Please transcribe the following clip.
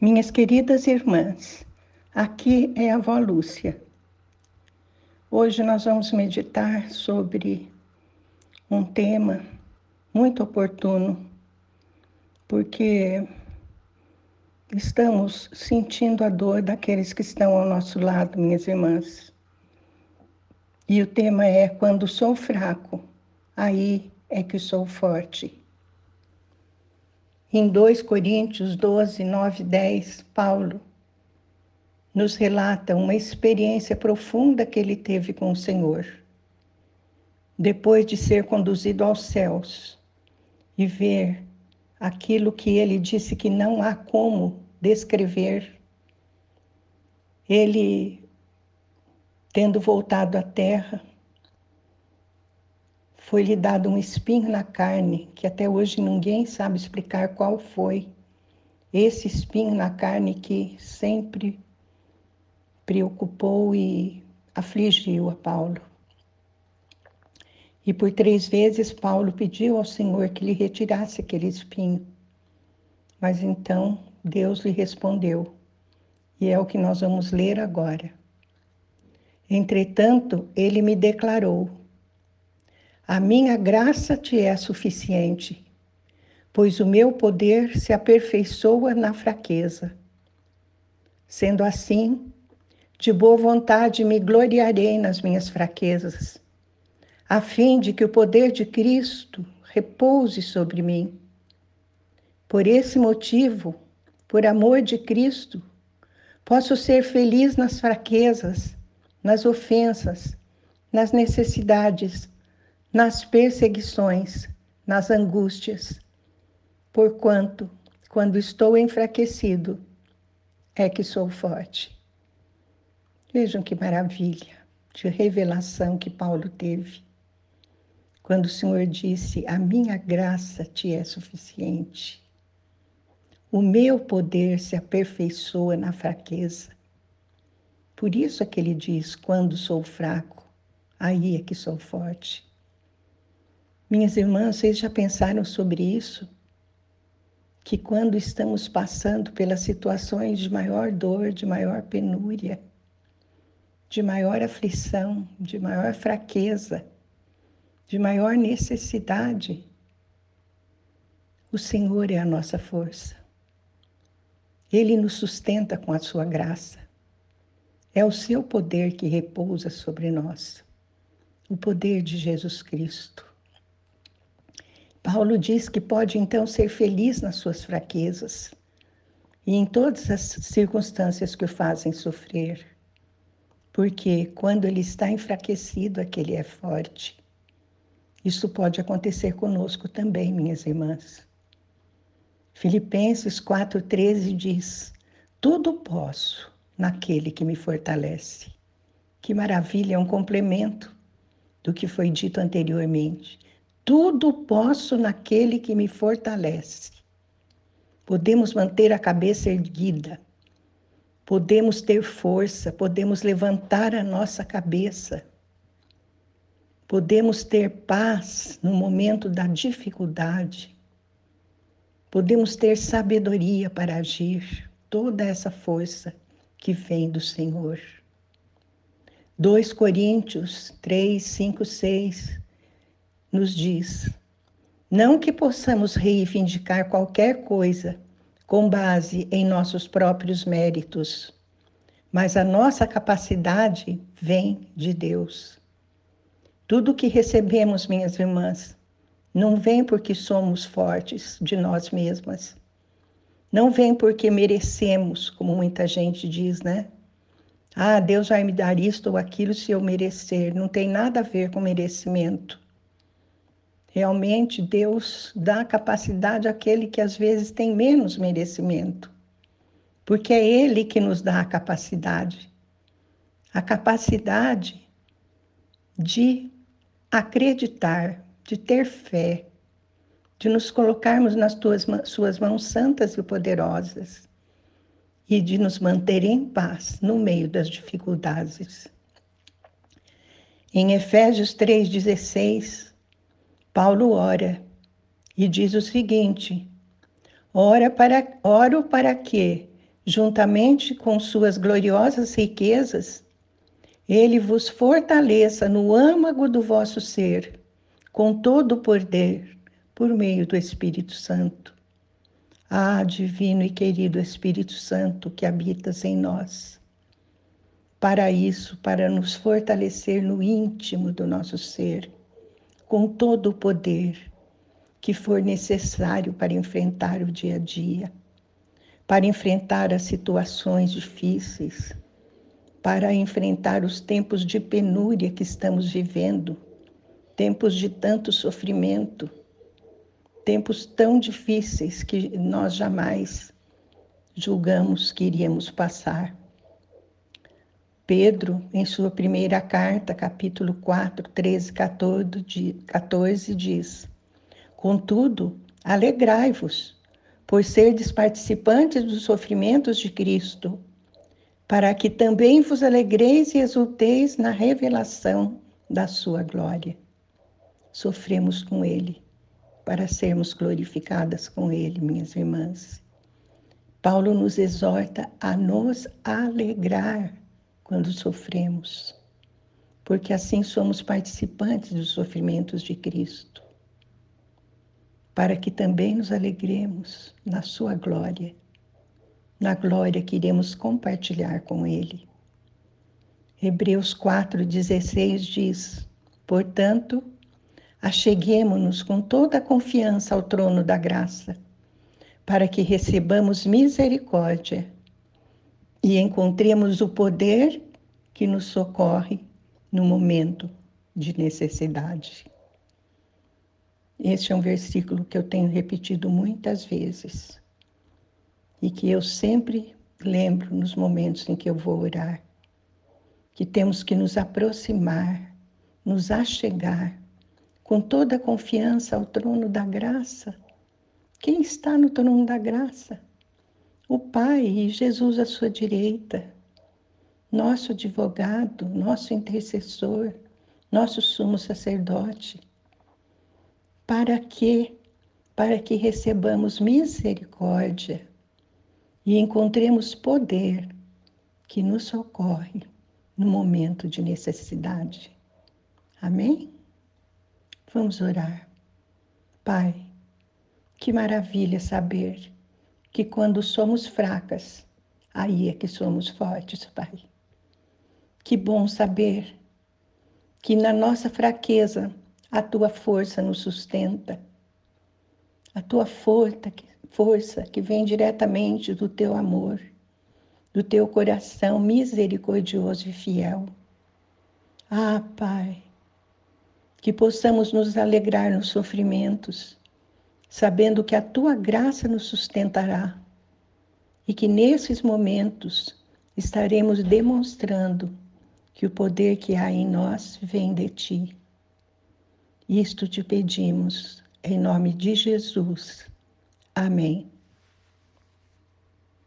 Minhas queridas irmãs, aqui é a avó Lúcia. Hoje nós vamos meditar sobre um tema muito oportuno, porque estamos sentindo a dor daqueles que estão ao nosso lado, minhas irmãs. E o tema é: quando sou fraco, aí é que sou forte. Em 2 Coríntios 12, 9 10, Paulo nos relata uma experiência profunda que ele teve com o Senhor. Depois de ser conduzido aos céus e ver aquilo que ele disse que não há como descrever, ele, tendo voltado à terra, foi-lhe dado um espinho na carne, que até hoje ninguém sabe explicar qual foi. Esse espinho na carne que sempre preocupou e afligiu a Paulo. E por três vezes Paulo pediu ao Senhor que lhe retirasse aquele espinho. Mas então Deus lhe respondeu, e é o que nós vamos ler agora. Entretanto, ele me declarou: a minha graça te é suficiente, pois o meu poder se aperfeiçoa na fraqueza. Sendo assim, de boa vontade me gloriarei nas minhas fraquezas, a fim de que o poder de Cristo repouse sobre mim. Por esse motivo, por amor de Cristo, posso ser feliz nas fraquezas, nas ofensas, nas necessidades nas perseguições, nas angústias, porquanto, quando estou enfraquecido, é que sou forte. Vejam que maravilha de revelação que Paulo teve. Quando o Senhor disse: A minha graça te é suficiente. O meu poder se aperfeiçoa na fraqueza. Por isso é que ele diz: Quando sou fraco, aí é que sou forte. Minhas irmãs, vocês já pensaram sobre isso? Que quando estamos passando pelas situações de maior dor, de maior penúria, de maior aflição, de maior fraqueza, de maior necessidade, o Senhor é a nossa força. Ele nos sustenta com a sua graça. É o seu poder que repousa sobre nós, o poder de Jesus Cristo. Paulo diz que pode então ser feliz nas suas fraquezas e em todas as circunstâncias que o fazem sofrer, porque quando ele está enfraquecido é que ele é forte. Isso pode acontecer conosco também, minhas irmãs. Filipenses 4,13 diz: Tudo posso naquele que me fortalece. Que maravilha, é um complemento do que foi dito anteriormente. Tudo posso naquele que me fortalece. Podemos manter a cabeça erguida, podemos ter força, podemos levantar a nossa cabeça, podemos ter paz no momento da dificuldade, podemos ter sabedoria para agir, toda essa força que vem do Senhor. 2 Coríntios 3, 5, 6 nos diz: não que possamos reivindicar qualquer coisa com base em nossos próprios méritos, mas a nossa capacidade vem de Deus. Tudo que recebemos, minhas irmãs, não vem porque somos fortes de nós mesmas. Não vem porque merecemos, como muita gente diz, né? Ah, Deus vai me dar isto ou aquilo se eu merecer. Não tem nada a ver com merecimento. Realmente, Deus dá capacidade àquele que às vezes tem menos merecimento, porque é Ele que nos dá a capacidade a capacidade de acreditar, de ter fé, de nos colocarmos nas tuas, suas mãos santas e poderosas e de nos manter em paz no meio das dificuldades. Em Efésios 3,16, Paulo ora e diz o seguinte: ora para, oro para que, juntamente com suas gloriosas riquezas, ele vos fortaleça no âmago do vosso ser, com todo o poder, por meio do Espírito Santo. Ah, divino e querido Espírito Santo que habitas em nós. Para isso, para nos fortalecer no íntimo do nosso ser, com todo o poder que for necessário para enfrentar o dia a dia, para enfrentar as situações difíceis, para enfrentar os tempos de penúria que estamos vivendo, tempos de tanto sofrimento, tempos tão difíceis que nós jamais julgamos que iríamos passar. Pedro, em sua primeira carta, capítulo 4, 13, 14, diz: Contudo, alegrai-vos, por serdes participantes dos sofrimentos de Cristo, para que também vos alegreis e exulteis na revelação da sua glória. Sofremos com Ele, para sermos glorificadas com Ele, minhas irmãs. Paulo nos exorta a nos alegrar quando sofremos, porque assim somos participantes dos sofrimentos de Cristo, para que também nos alegremos na Sua glória, na glória que iremos compartilhar com Ele. Hebreus 4,16 diz: Portanto, acheguemo-nos com toda a confiança ao trono da graça, para que recebamos misericórdia e encontremos o poder que nos socorre no momento de necessidade. Este é um versículo que eu tenho repetido muitas vezes e que eu sempre lembro nos momentos em que eu vou orar, que temos que nos aproximar, nos achegar com toda a confiança ao trono da graça. Quem está no trono da graça? O Pai e Jesus à sua direita, nosso advogado, nosso intercessor, nosso sumo sacerdote. Para que? Para que recebamos misericórdia e encontremos poder que nos socorre no momento de necessidade. Amém? Vamos orar. Pai, que maravilha saber que quando somos fracas, aí é que somos fortes, Pai. Que bom saber que na nossa fraqueza a tua força nos sustenta, a tua força, força que vem diretamente do teu amor, do teu coração misericordioso e fiel. Ah, Pai, que possamos nos alegrar nos sofrimentos sabendo que a tua graça nos sustentará e que nesses momentos estaremos demonstrando que o poder que há em nós vem de ti. Isto te pedimos em nome de Jesus. Amém.